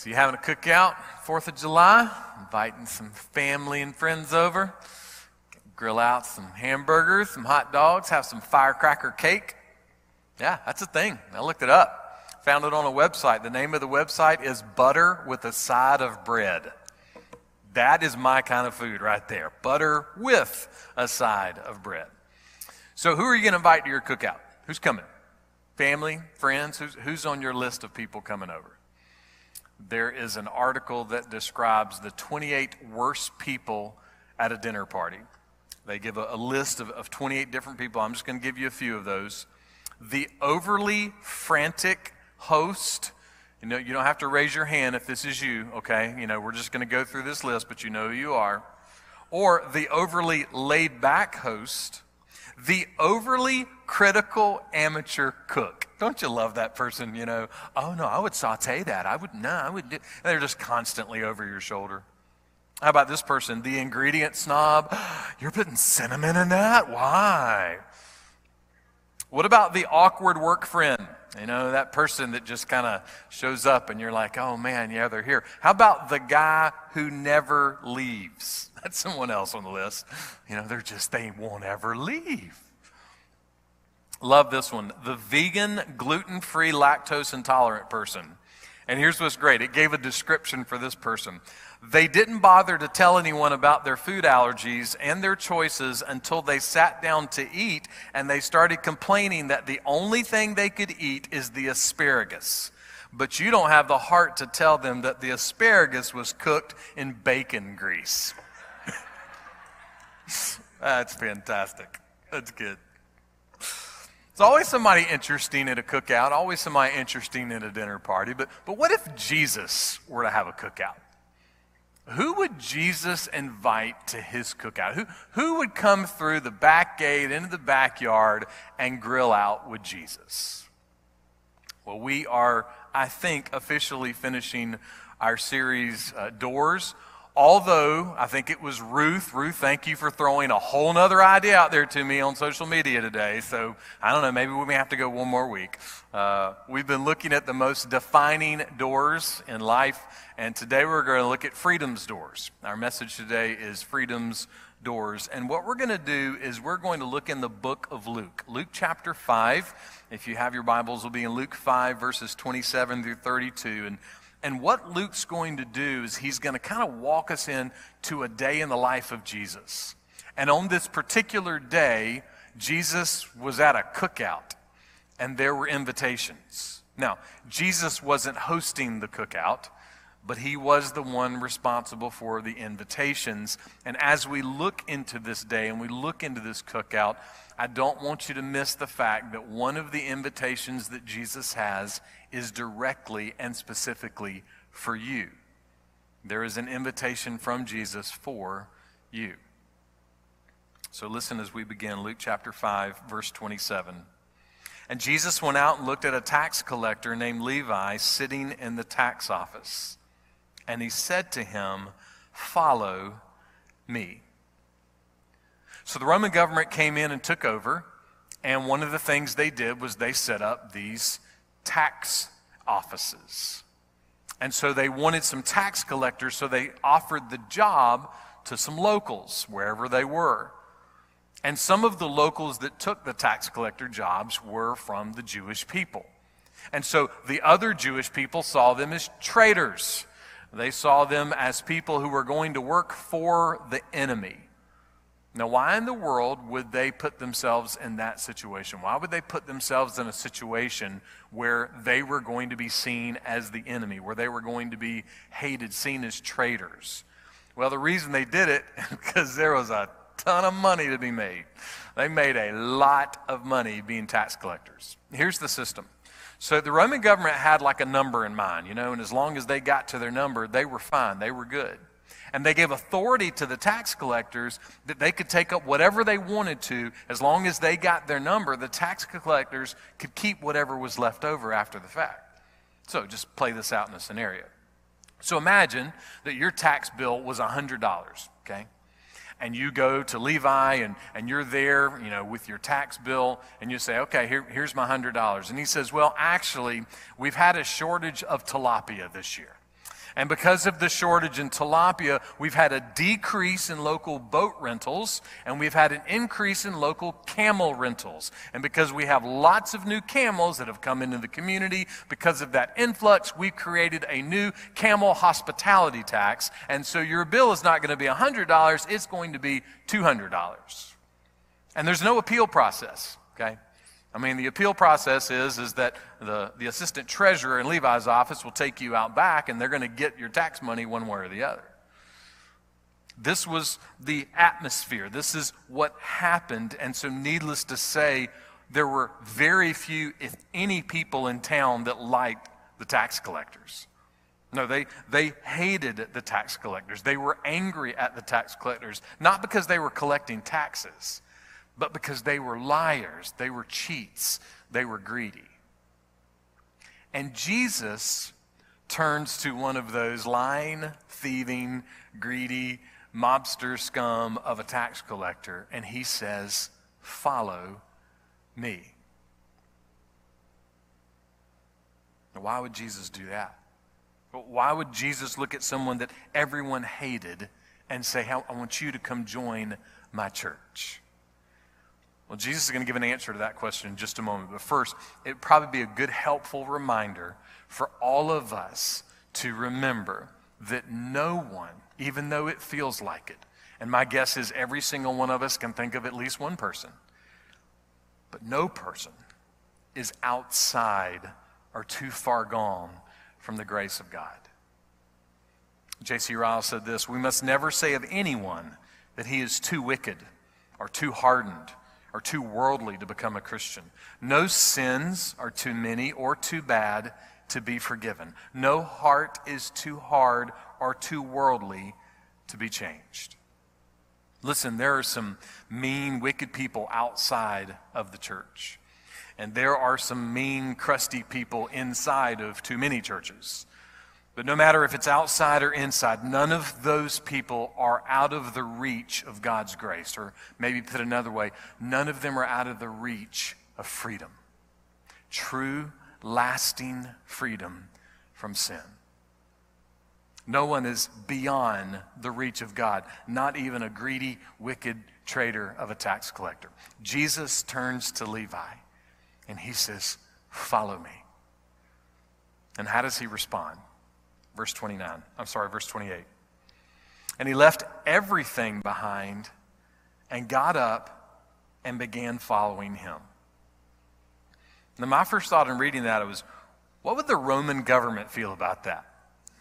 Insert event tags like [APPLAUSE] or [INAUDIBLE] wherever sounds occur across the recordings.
So you having a cookout, 4th of July, inviting some family and friends over, grill out some hamburgers, some hot dogs, have some firecracker cake. Yeah, that's a thing. I looked it up. Found it on a website. The name of the website is Butter with a Side of Bread. That is my kind of food right there. Butter with a side of bread. So, who are you going to invite to your cookout? Who's coming? Family, friends? Who's, who's on your list of people coming over? There is an article that describes the 28 worst people at a dinner party. They give a, a list of, of 28 different people. I'm just going to give you a few of those. The overly frantic host. You know, you don't have to raise your hand if this is you, okay? You know, we're just going to go through this list, but you know who you are. Or the overly laid back host. The overly critical amateur cook. Don't you love that person? You know, oh no, I would saute that. I would, no, I would do. they're just constantly over your shoulder. How about this person, the ingredient snob? [GASPS] You're putting cinnamon in that? Why? What about the awkward work friend? You know, that person that just kind of shows up and you're like, oh man, yeah, they're here. How about the guy who never leaves? That's someone else on the list. You know, they're just, they won't ever leave. Love this one. The vegan, gluten free, lactose intolerant person. And here's what's great it gave a description for this person. They didn't bother to tell anyone about their food allergies and their choices until they sat down to eat and they started complaining that the only thing they could eat is the asparagus. But you don't have the heart to tell them that the asparagus was cooked in bacon grease. That's fantastic. That's good. It's always somebody interesting at a cookout, always somebody interesting at a dinner party. But, but what if Jesus were to have a cookout? Who would Jesus invite to his cookout? Who, who would come through the back gate into the backyard and grill out with Jesus? Well, we are, I think, officially finishing our series, uh, Doors Although I think it was Ruth. Ruth, thank you for throwing a whole nother idea out there to me on social media today. So I don't know, maybe we may have to go one more week. Uh, we've been looking at the most defining doors in life, and today we're going to look at freedom's doors. Our message today is freedom's doors. And what we're going to do is we're going to look in the book of Luke, Luke chapter 5. If you have your Bibles, will be in Luke 5, verses 27 through 32. And and what Luke's going to do is he's going to kind of walk us in to a day in the life of Jesus. And on this particular day, Jesus was at a cookout and there were invitations. Now, Jesus wasn't hosting the cookout, but he was the one responsible for the invitations. And as we look into this day and we look into this cookout, I don't want you to miss the fact that one of the invitations that Jesus has is directly and specifically for you. There is an invitation from Jesus for you. So listen as we begin Luke chapter 5, verse 27. And Jesus went out and looked at a tax collector named Levi sitting in the tax office. And he said to him, Follow me. So the Roman government came in and took over. And one of the things they did was they set up these tax offices. And so they wanted some tax collectors, so they offered the job to some locals, wherever they were. And some of the locals that took the tax collector jobs were from the Jewish people. And so the other Jewish people saw them as traitors. They saw them as people who were going to work for the enemy. Now, why in the world would they put themselves in that situation? Why would they put themselves in a situation where they were going to be seen as the enemy, where they were going to be hated, seen as traitors? Well, the reason they did it [LAUGHS] because there was a ton of money to be made. They made a lot of money being tax collectors. Here's the system. So the Roman government had like a number in mind, you know, and as long as they got to their number, they were fine, they were good. And they gave authority to the tax collectors that they could take up whatever they wanted to as long as they got their number. The tax collectors could keep whatever was left over after the fact. So just play this out in a scenario. So imagine that your tax bill was $100, okay? and you go to Levi and, and you're there, you know, with your tax bill, and you say, okay, here, here's my $100. And he says, well, actually, we've had a shortage of tilapia this year. And because of the shortage in tilapia, we've had a decrease in local boat rentals and we've had an increase in local camel rentals. And because we have lots of new camels that have come into the community, because of that influx, we've created a new camel hospitality tax. And so your bill is not going to be $100, it's going to be $200. And there's no appeal process, okay? I mean, the appeal process is, is that the, the assistant treasurer in Levi's office will take you out back and they're going to get your tax money one way or the other. This was the atmosphere. This is what happened. And so, needless to say, there were very few, if any, people in town that liked the tax collectors. No, they, they hated the tax collectors. They were angry at the tax collectors, not because they were collecting taxes but because they were liars, they were cheats, they were greedy. And Jesus turns to one of those lying, thieving, greedy, mobster scum of a tax collector, and he says, Follow me. Now, why would Jesus do that? Why would Jesus look at someone that everyone hated and say, I want you to come join my church? Well, Jesus is going to give an answer to that question in just a moment. But first, it would probably be a good, helpful reminder for all of us to remember that no one, even though it feels like it, and my guess is every single one of us can think of at least one person, but no person is outside or too far gone from the grace of God. J.C. Ryle said this We must never say of anyone that he is too wicked or too hardened are too worldly to become a Christian. No sins are too many or too bad to be forgiven. No heart is too hard or too worldly to be changed. Listen, there are some mean, wicked people outside of the church. And there are some mean, crusty people inside of too many churches. But no matter if it's outside or inside, none of those people are out of the reach of God's grace. Or maybe put another way, none of them are out of the reach of freedom. True, lasting freedom from sin. No one is beyond the reach of God, not even a greedy, wicked trader of a tax collector. Jesus turns to Levi and he says, Follow me. And how does he respond? Verse 29. I'm sorry, verse 28. And he left everything behind and got up and began following him. Now, my first thought in reading that was, what would the Roman government feel about that?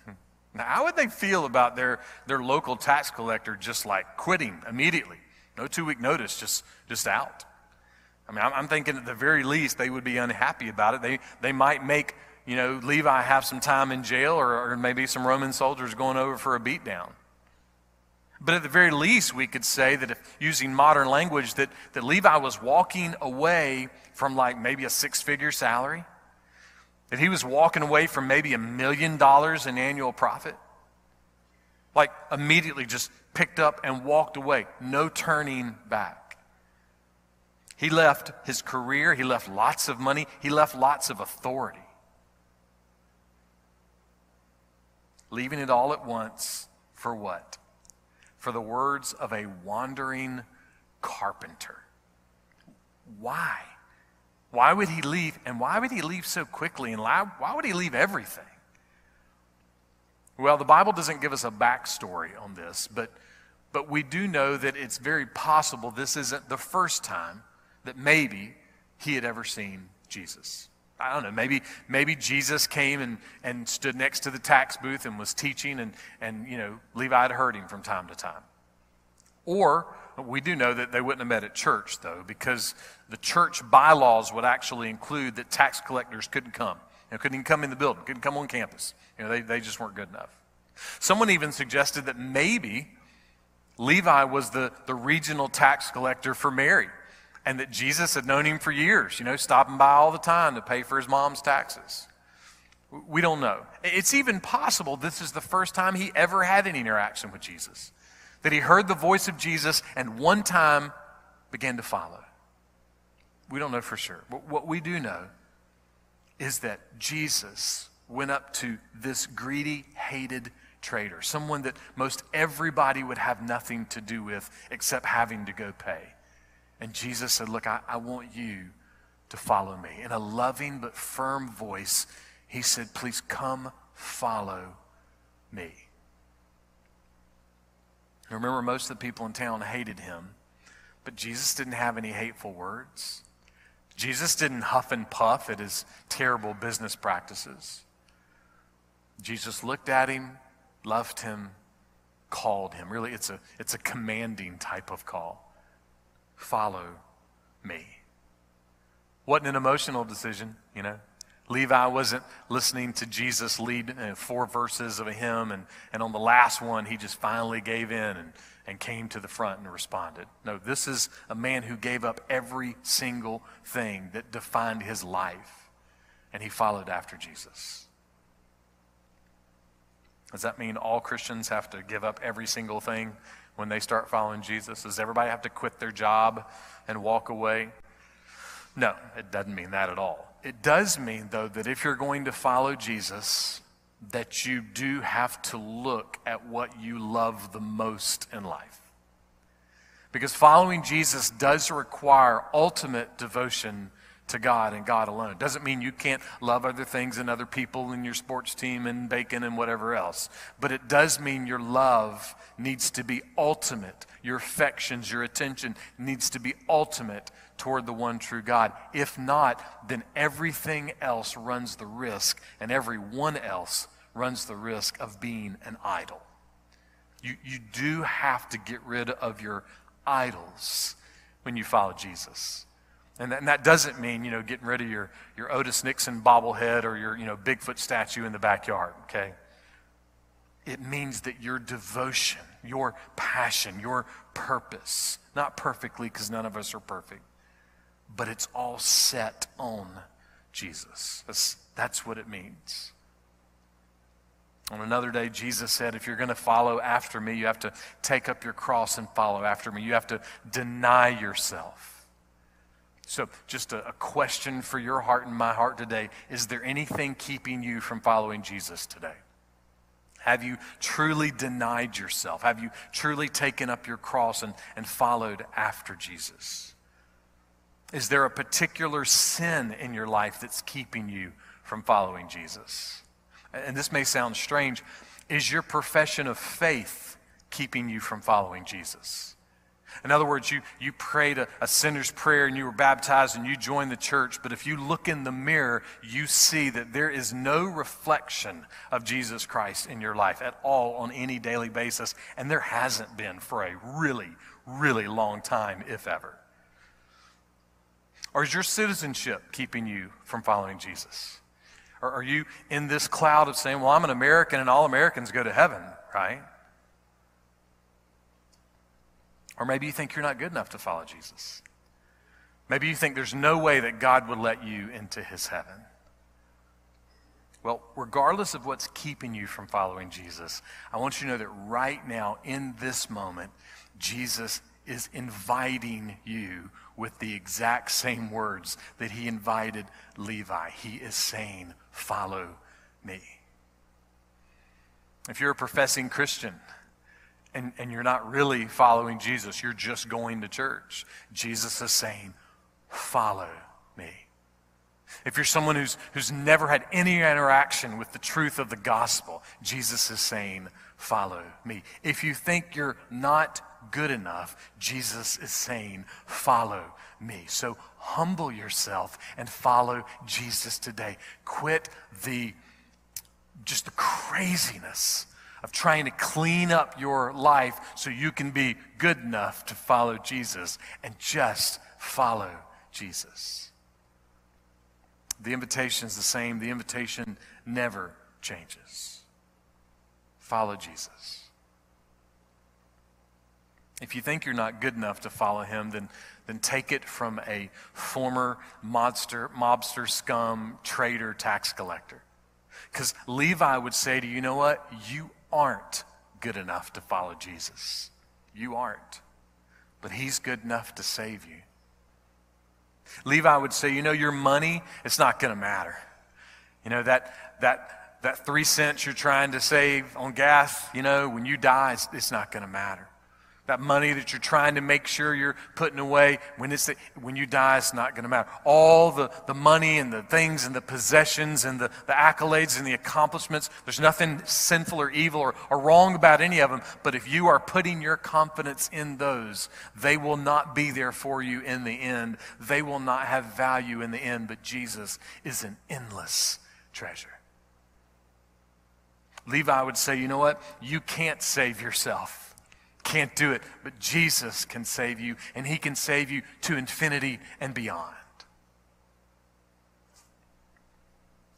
[LAUGHS] Now, how would they feel about their, their local tax collector just like quitting immediately? No two week notice, just, just out. I mean, I'm, I'm thinking at the very least they would be unhappy about it. They, they might make you know, Levi have some time in jail or, or maybe some Roman soldiers going over for a beatdown. But at the very least, we could say that if using modern language, that, that Levi was walking away from like maybe a six figure salary, that he was walking away from maybe a million dollars in annual profit. Like immediately just picked up and walked away, no turning back. He left his career, he left lots of money, he left lots of authority. Leaving it all at once for what? For the words of a wandering carpenter. Why? Why would he leave? And why would he leave so quickly? And why, would he leave everything? Well, the Bible doesn't give us a backstory on this, but, but we do know that it's very possible this isn't the first time that maybe he had ever seen Jesus. I don't know, maybe, maybe Jesus came and, and stood next to the tax booth and was teaching, and, and you know, Levi had heard him from time to time. Or we do know that they wouldn't have met at church, though, because the church bylaws would actually include that tax collectors couldn't come. You know, couldn't even come in the building, couldn't come on campus. You know, they, they just weren't good enough. Someone even suggested that maybe Levi was the, the regional tax collector for Mary and that Jesus had known him for years, you know, stopping by all the time to pay for his mom's taxes. We don't know. It's even possible this is the first time he ever had any interaction with Jesus. That he heard the voice of Jesus and one time began to follow. We don't know for sure. But what we do know is that Jesus went up to this greedy, hated traitor, someone that most everybody would have nothing to do with except having to go pay. And Jesus said, Look, I, I want you to follow me. In a loving but firm voice, he said, Please come follow me. Remember, most of the people in town hated him, but Jesus didn't have any hateful words. Jesus didn't huff and puff at his terrible business practices. Jesus looked at him, loved him, called him. Really, it's a, it's a commanding type of call. Follow me. Wasn't an emotional decision, you know. Levi wasn't listening to Jesus lead uh, four verses of a hymn, and, and on the last one, he just finally gave in and, and came to the front and responded. No, this is a man who gave up every single thing that defined his life, and he followed after Jesus. Does that mean all Christians have to give up every single thing when they start following Jesus? Does everybody have to quit their job and walk away? No, it doesn't mean that at all. It does mean, though, that if you're going to follow Jesus, that you do have to look at what you love the most in life. Because following Jesus does require ultimate devotion to God and God alone. Doesn't mean you can't love other things and other people and your sports team and bacon and whatever else. But it does mean your love needs to be ultimate. Your affections, your attention needs to be ultimate toward the one true God. If not, then everything else runs the risk, and everyone else runs the risk of being an idol. You, you do have to get rid of your idols when you follow Jesus. And that, and that, doesn't mean, you know, getting rid of your, your Otis Nixon bobblehead or your, you know, Bigfoot statue in the backyard, okay? It means that your devotion, your passion, your purpose, not perfectly because none of us are perfect, but it's all set on Jesus. That's, that's what it means. On another day, Jesus said, If you're going to follow after me, you have to take up your cross and follow after me. You have to deny yourself. So, just a, a, question for your heart and my heart today Is there anything keeping you from following Jesus today? Have you truly denied yourself? Have you truly taken up your cross and, and followed after Jesus? Is there a particular sin in your life that's keeping you from following Jesus? And this may sound strange. Is your profession of faith keeping you from following Jesus? In other words, you, you prayed a, a sinner's prayer and you were baptized and you joined the church, but if you look in the mirror, you see that there is no reflection of Jesus Christ in your life at all on any daily basis, and there hasn't been for a really, really long time, if ever. Or is your citizenship keeping you from following Jesus? Or are you in this cloud of saying, well, I'm an American and all Americans go to heaven, right? Or maybe you think you're not good enough to follow Jesus. Maybe you think there's no way that God would let you into his heaven. Well, regardless of what's keeping you from following Jesus, I want you to know that right now, in this moment, Jesus is inviting you with the exact same words that he invited Levi. He is saying, Follow me. If you're a professing Christian, and, and you're not really following Jesus, you're just going to church. Jesus is saying, Follow me. If you're someone who's, who's never had any interaction with the truth of the gospel, Jesus is saying, Follow me. If you think you're not good enough, Jesus is saying, Follow me. So humble yourself and follow Jesus today. Quit the just the craziness of trying to clean up your life so you can be good enough to follow Jesus and just follow Jesus. The invitation is the same, the invitation never changes. Follow Jesus. If you think you're not good enough to follow him, then, then take it from a former mobster, mobster, scum, traitor, tax collector. Because Levi would say to you, you know what? You aren't good enough to follow Jesus. You aren't. But He's good enough to save you. Levi would say, You know, your money, it's not going to matter. You know, that, that that three cents you're trying to save on gas, you know, when you die, it's, it's not going to matter. That money that you're trying to make sure you're putting away, when, it's the, when you die, it's not going to matter. All the, the money and the things and the possessions and the, the accolades and the accomplishments, there's nothing sinful or evil or, or wrong about any of them. But if you are putting your confidence in those, they will not be there for you in the end. They will not have value in the end. But Jesus is an endless treasure. Levi would say, you know what? You can't save yourself can't do it, but Jesus can save you, and He can save you to infinity and beyond.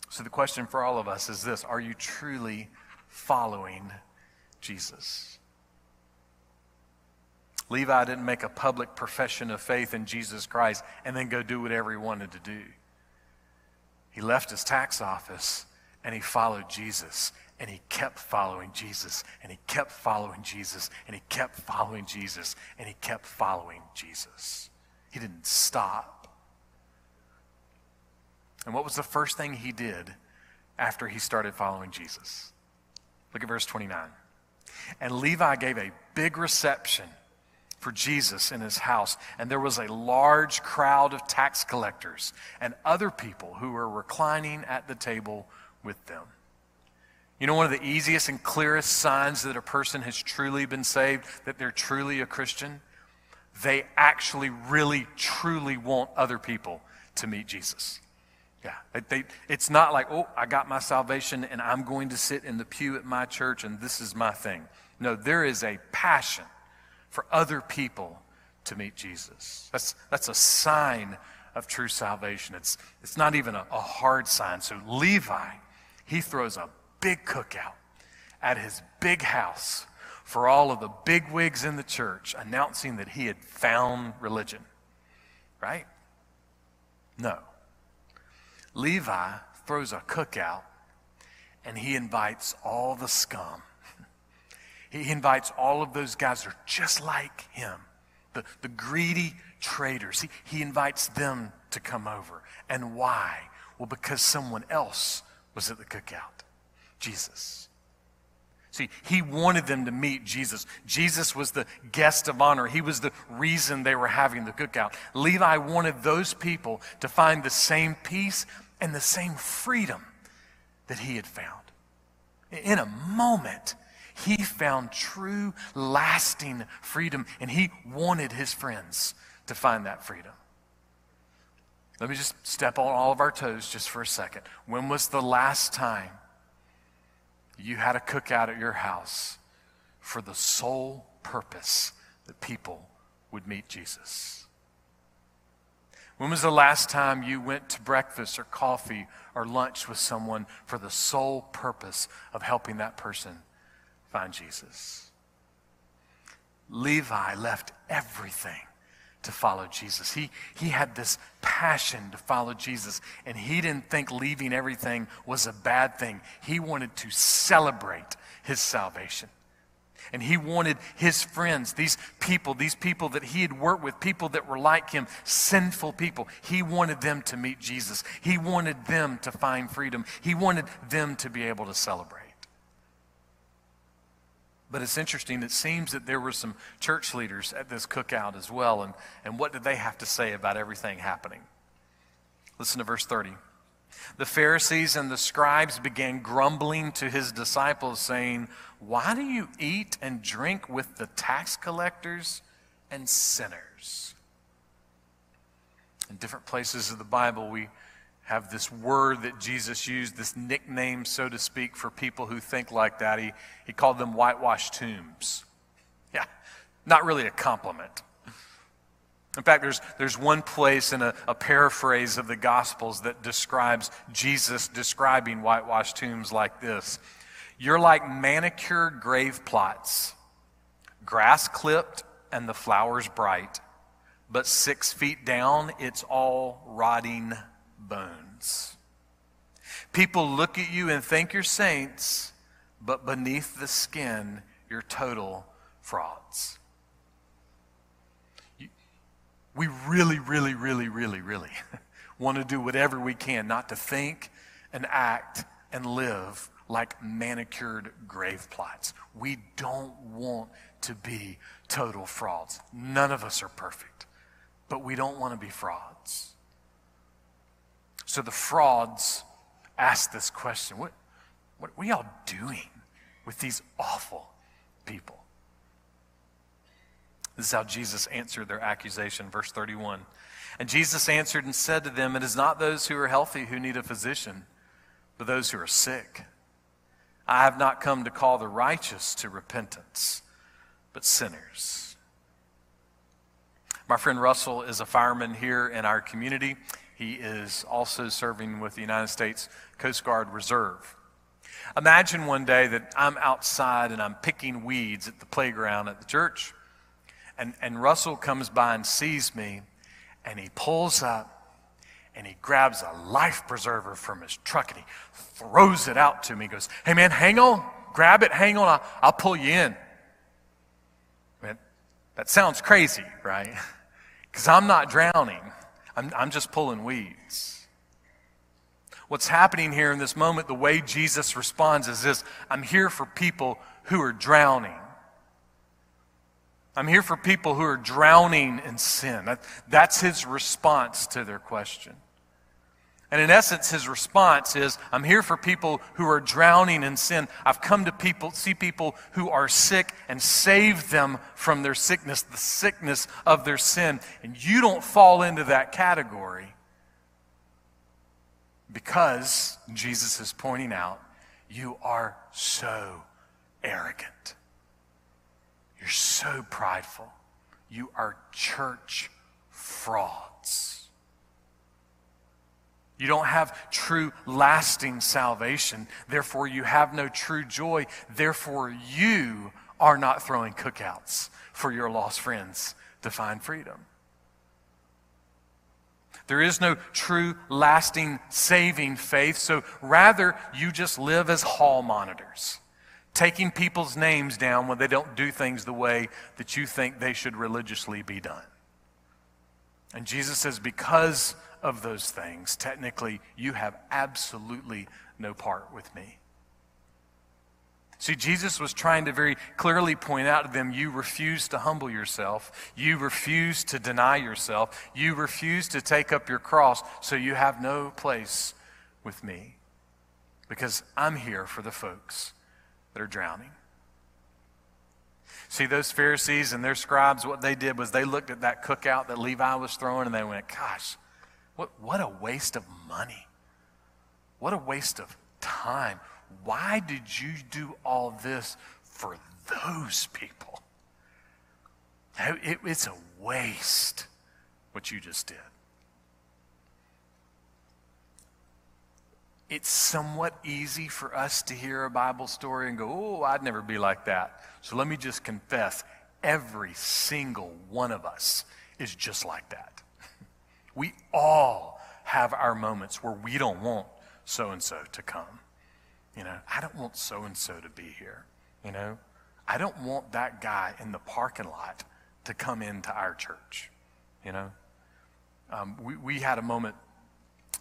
So, the question for all of us is this Are you truly following Jesus? Levi didn't make a public profession of faith in Jesus Christ and then go do whatever he wanted to do. He left his tax office and he followed Jesus and he kept following Jesus, and he kept following Jesus, and he kept following Jesus, and he kept following Jesus. He didn't stop. And what was the first thing he did after he started following Jesus? Look at verse 29. And Levi gave a big reception for Jesus in his house, and there was a large crowd of tax collectors and other people who were reclining at the table with them. You know, one of the easiest and clearest signs that a person has truly been saved, that they're truly a Christian, they actually, really, truly want other people to meet Jesus. Yeah, they, it's not like, oh, I got my salvation and I'm going to sit in the pew at my church and this is my thing. No, there is a passion for other people to meet Jesus. That's, that's a sign of true salvation. It's, it's not even a, a hard sign. So Levi, he throws a big cookout at his big house for all of the big wigs in the church announcing that he had found religion. Right? No. Levi throws a cookout and he invites all the scum. he invites all of those guys that are just like him, the, the greedy traders. He, he invites them to come over. And why? Well, because someone else was at the cookout. Jesus. See, he wanted them to meet Jesus. Jesus was the guest of honor. He was the reason they were having the cookout. Levi wanted those people to find the same peace and the same freedom that he had found. In a moment, he found true, lasting freedom, and he wanted his friends to find that freedom. Let me just step on all of our toes just for a second. When was the last time you had a cookout at your house for the sole purpose that people would meet Jesus. When was the last time you went to breakfast or coffee or lunch with someone for the sole purpose of helping that person find Jesus? Levi left everything to follow Jesus. He, he had this passion to follow Jesus, and he didn't think leaving everything was a bad thing. He wanted to celebrate his salvation. And he wanted his friends, these people, these people that he had worked with, people that were like him, sinful people, he wanted them to meet Jesus. He wanted them to find freedom. He wanted them to be able to celebrate. But it's interesting, it seems that there were some church leaders at this cookout as well. And, and what did they have to say about everything happening? Listen to verse 30. The Pharisees and the scribes began grumbling to his disciples, saying, Why do you eat and drink with the tax collectors and sinners? In different places of the Bible, we have this word that Jesus used, this nickname, so to speak, for people who think like that. He, he called them whitewashed tombs. Yeah, not really a compliment. In fact, there's, there's one place in a, a paraphrase of the Gospels that describes Jesus describing whitewashed tombs like this You're like manicured grave plots, grass clipped and the flowers bright, but six feet down, it's all rotting bones. People look at you and think you're saints, but beneath the skin, you're total frauds. We really, really, really, really, really [LAUGHS] want to do whatever we can not to think and act and live like manicured grave plots. We don't want to be total frauds. None of us are perfect, but we don't want to be frauds. So the frauds ask this question what, what are we all doing with these awful people? This is how Jesus answered their accusation, verse 31. And Jesus answered and said to them, It is not those who are healthy who need a physician, but those who are sick. I have not come to call the righteous to repentance, but sinners. My friend Russell is a fireman here in our community. He is also serving with the United States Coast Guard Reserve. Imagine one day that I'm outside and I'm picking weeds at the playground at the church, and, and Russell comes by and sees me, and he pulls up and he grabs a life preserver from his truck and he throws it out to me. He goes, Hey man, hang on, grab it, hang on, I'll, I'll pull you in. That sounds crazy, right? [LAUGHS] Because I'm not drowning, I'm, I'm just pulling weeds. What's happening here in this moment, the way Jesus responds is this I'm here for people who are drowning. I'm here for people who are drowning in sin. That, that's his response to their question. And in essence, his response is I'm here for people who are drowning in sin. I've come to people, see people who are sick and save them from their sickness, the sickness of their sin. And you don't fall into that category because Jesus is pointing out you are so arrogant. You're so prideful. You are church frauds. You don't have true, lasting salvation. Therefore, you have no true joy. Therefore, you are not throwing cookouts for your lost friends to find freedom. There is no true, lasting, saving faith. So rather, you just live as hall monitors taking people's names down when they don't do things the way that you think they should religiously be done. And Jesus says, because of those things, technically, you have absolutely no part with me. See, Jesus was trying to very clearly point out to them you refuse to humble yourself. You refuse to deny yourself. You refuse to take up your cross, so you have no place with me. Because I'm here for the folks that are drowning. See, those Pharisees and their scribes, what they did was they looked at that cookout that Levi was throwing and they went, Gosh, what, what a waste of money. What a waste of time. Why did you do all this for those people? It, it's a waste what you just did. It's somewhat easy for us to hear a Bible story and go, oh, I'd never be like that. So let me just confess every single one of us is just like that. [LAUGHS] We all have our moments where we don't want so and so to come. You know, I don't want so and so to be here. You know, I don't want that guy in the parking lot to come into our church. You know, um, we, we had a moment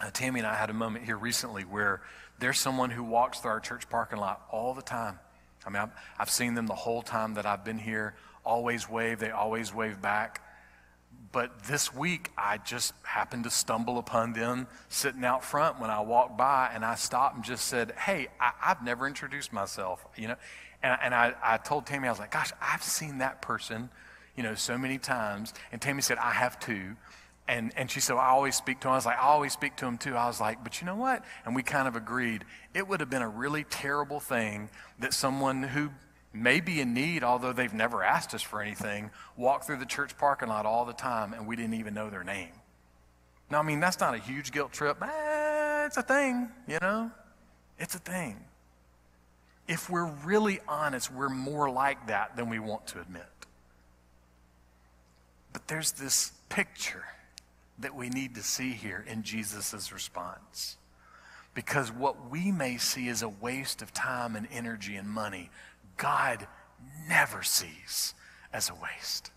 uh, Tammy and I had a moment here recently where there's someone who walks through our church parking lot all the time. I mean, I've, I've seen them the whole time that I've been here, always wave, they always wave back. But this week, I just happened to stumble upon them sitting out front when I walked by, and I stopped and just said, Hey, I, have never introduced myself, you know? And, and I, I told Tammy, I was like, Gosh, I've seen that person, you know, so many times. And Tammy said, I have too. And, and she said, well, I always speak to him. I was like, I always speak to him too. I was like, but you know what? And we kind of agreed. It would have been a really terrible thing that someone who may be in need, although they've never asked us for anything, walk through the church parking lot all the time and we didn't even know their name. Now, I mean, that's not a huge guilt trip. Eh, it's a thing, you know? It's a thing. If we're really honest, we're more like that than we want to admit. But there's this picture that we need to see here in Jesus' response. Because what we may see as a waste of time and energy and money, God never sees as a waste.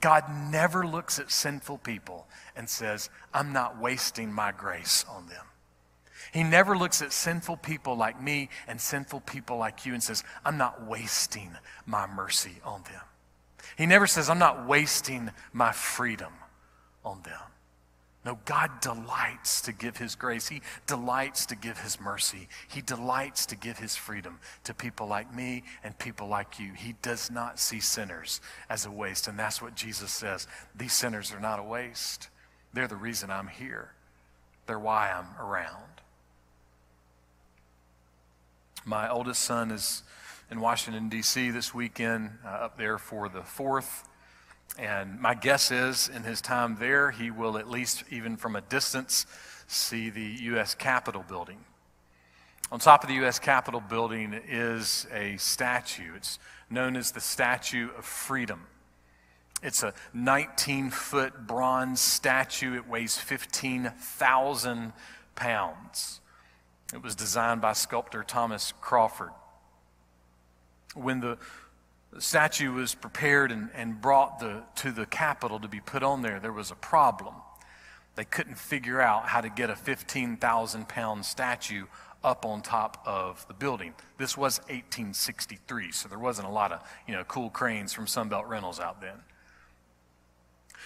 God never looks at sinful people and says, I'm not wasting my grace on them. He never looks at sinful people like me and sinful people like you and says, I'm not wasting my mercy on them. He never says, I'm not wasting my freedom on them. No, God delights to give His grace. He delights to give His mercy. He delights to give His freedom to people like me and people like you. He does not see sinners as a waste. And that's what Jesus says. These sinners are not a waste. They're the reason I'm here, they're why I'm around. My oldest son is in Washington, D.C. this weekend, uh, up there for the fourth. And my guess is, in his time there, he will at least, even from a distance, see the U.S. Capitol building. On top of the U.S. Capitol building is a statue. It's known as the Statue of Freedom. It's a 19 foot bronze statue. It weighs 15,000 pounds. It was designed by sculptor Thomas Crawford. When the statue was prepared and, and brought the, to the Capitol to be put on there, there was a problem. They couldn't figure out how to get a 15,000 pound statue up on top of the building. This was 1863, so there wasn't a lot of you know, cool cranes from Sunbelt Rentals out then.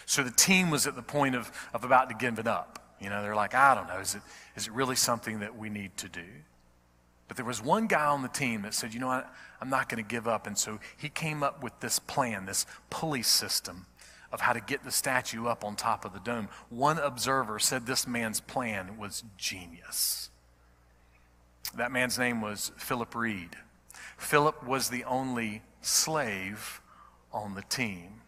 So the team was at the point of, of about to give it up. You know, they're like, I don't know, is it, is it really something that we need to do? But there was one guy on the team that said, you know what, I'm not going to give up. And so he came up with this plan, this pulley system of how to get the statue up on top of the dome. One observer said this man's plan was genius. That man's name was Philip Reid. Philip was the only slave on the team.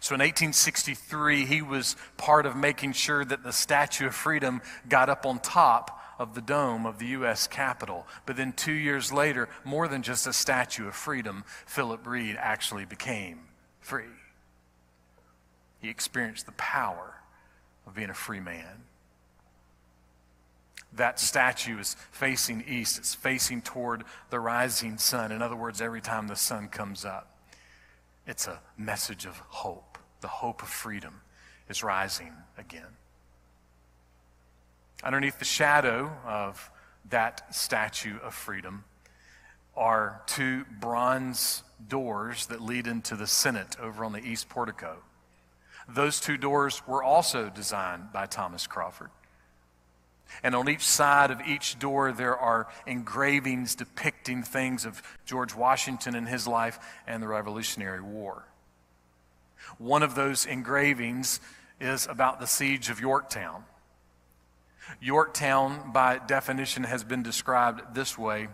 So in 1863, he was part of making sure that the Statue of Freedom got up on top of the dome of the U.S. Capitol. But then two years later, more than just a Statue of Freedom, Philip Reid actually became free. He experienced the power of being a free man. That statue is facing east, it's facing toward the rising sun. In other words, every time the sun comes up, it's a message of hope. The hope of freedom is rising again. Underneath the shadow of that statue of freedom are two bronze doors that lead into the Senate over on the east portico. Those two doors were also designed by Thomas Crawford. And on each side of each door, there are engravings depicting things of George Washington and his life and the Revolutionary War. One of those engravings is about the siege of Yorktown. Yorktown, by definition, has been described this way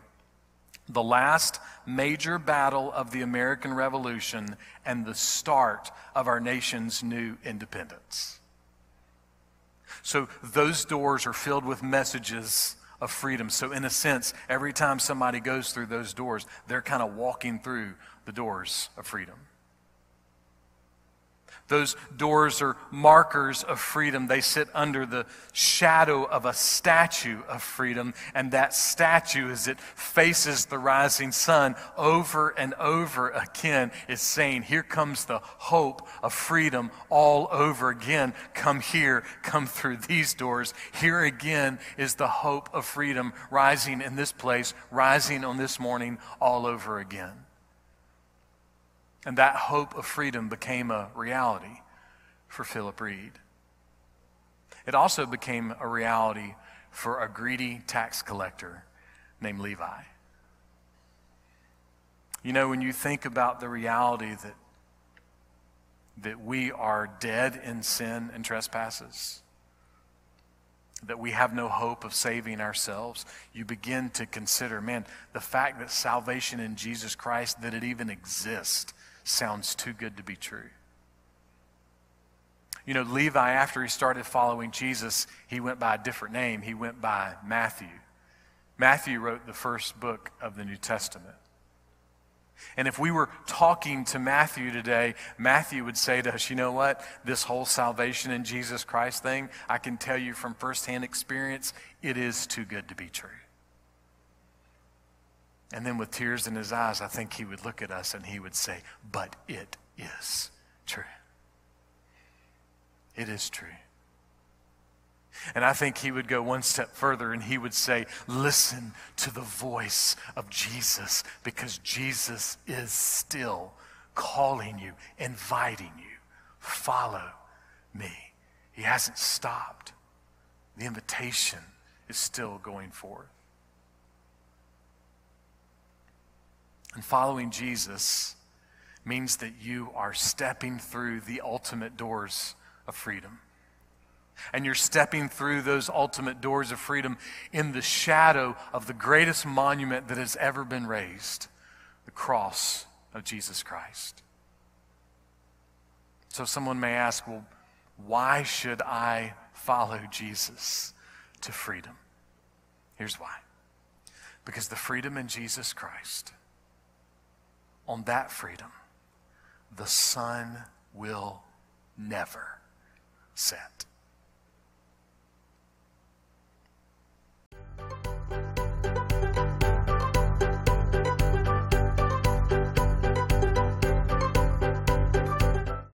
the last major battle of the American Revolution and the start of our nation's new independence. So those doors are filled with messages of freedom. So, in a sense, every time somebody goes through those doors, they're kind of walking through the doors of freedom. Those doors are markers of freedom. They sit under the shadow of a statue of freedom. And that statue, as it faces the rising sun over and over again, is saying, Here comes the hope of freedom all over again. Come here, come through these doors. Here again is the hope of freedom rising in this place, rising on this morning all over again. And that hope of freedom became a reality for Philip Reid. It also became a reality for a greedy tax collector named Levi. You know, when you think about the reality that, that we are dead in sin and trespasses, that we have no hope of saving ourselves, you begin to consider, man, the fact that salvation in Jesus Christ, that it even exists, sounds too good to be true. You know, Levi, after he started following Jesus, he went by a different name. He went by Matthew. Matthew wrote the first book of the New Testament. And if we were talking to Matthew today, Matthew would say to us, you know what? This whole salvation in Jesus Christ thing, I can tell you from firsthand experience, it is too good to be true. And then with tears in his eyes, I think he would look at us and he would say, But it is true. It is true. And I think he would go one step further and he would say, Listen to the voice of Jesus because Jesus is still calling you, inviting you. Follow me. He hasn't stopped. The invitation is still going forth. And following Jesus means that you are stepping through the ultimate doors of freedom. And you're stepping through those ultimate doors of freedom in the shadow of the greatest monument that has ever been raised the cross of Jesus Christ. So someone may ask, well, why should I follow Jesus to freedom? Here's why. Because the freedom in Jesus Christ, on that freedom, the sun will never set.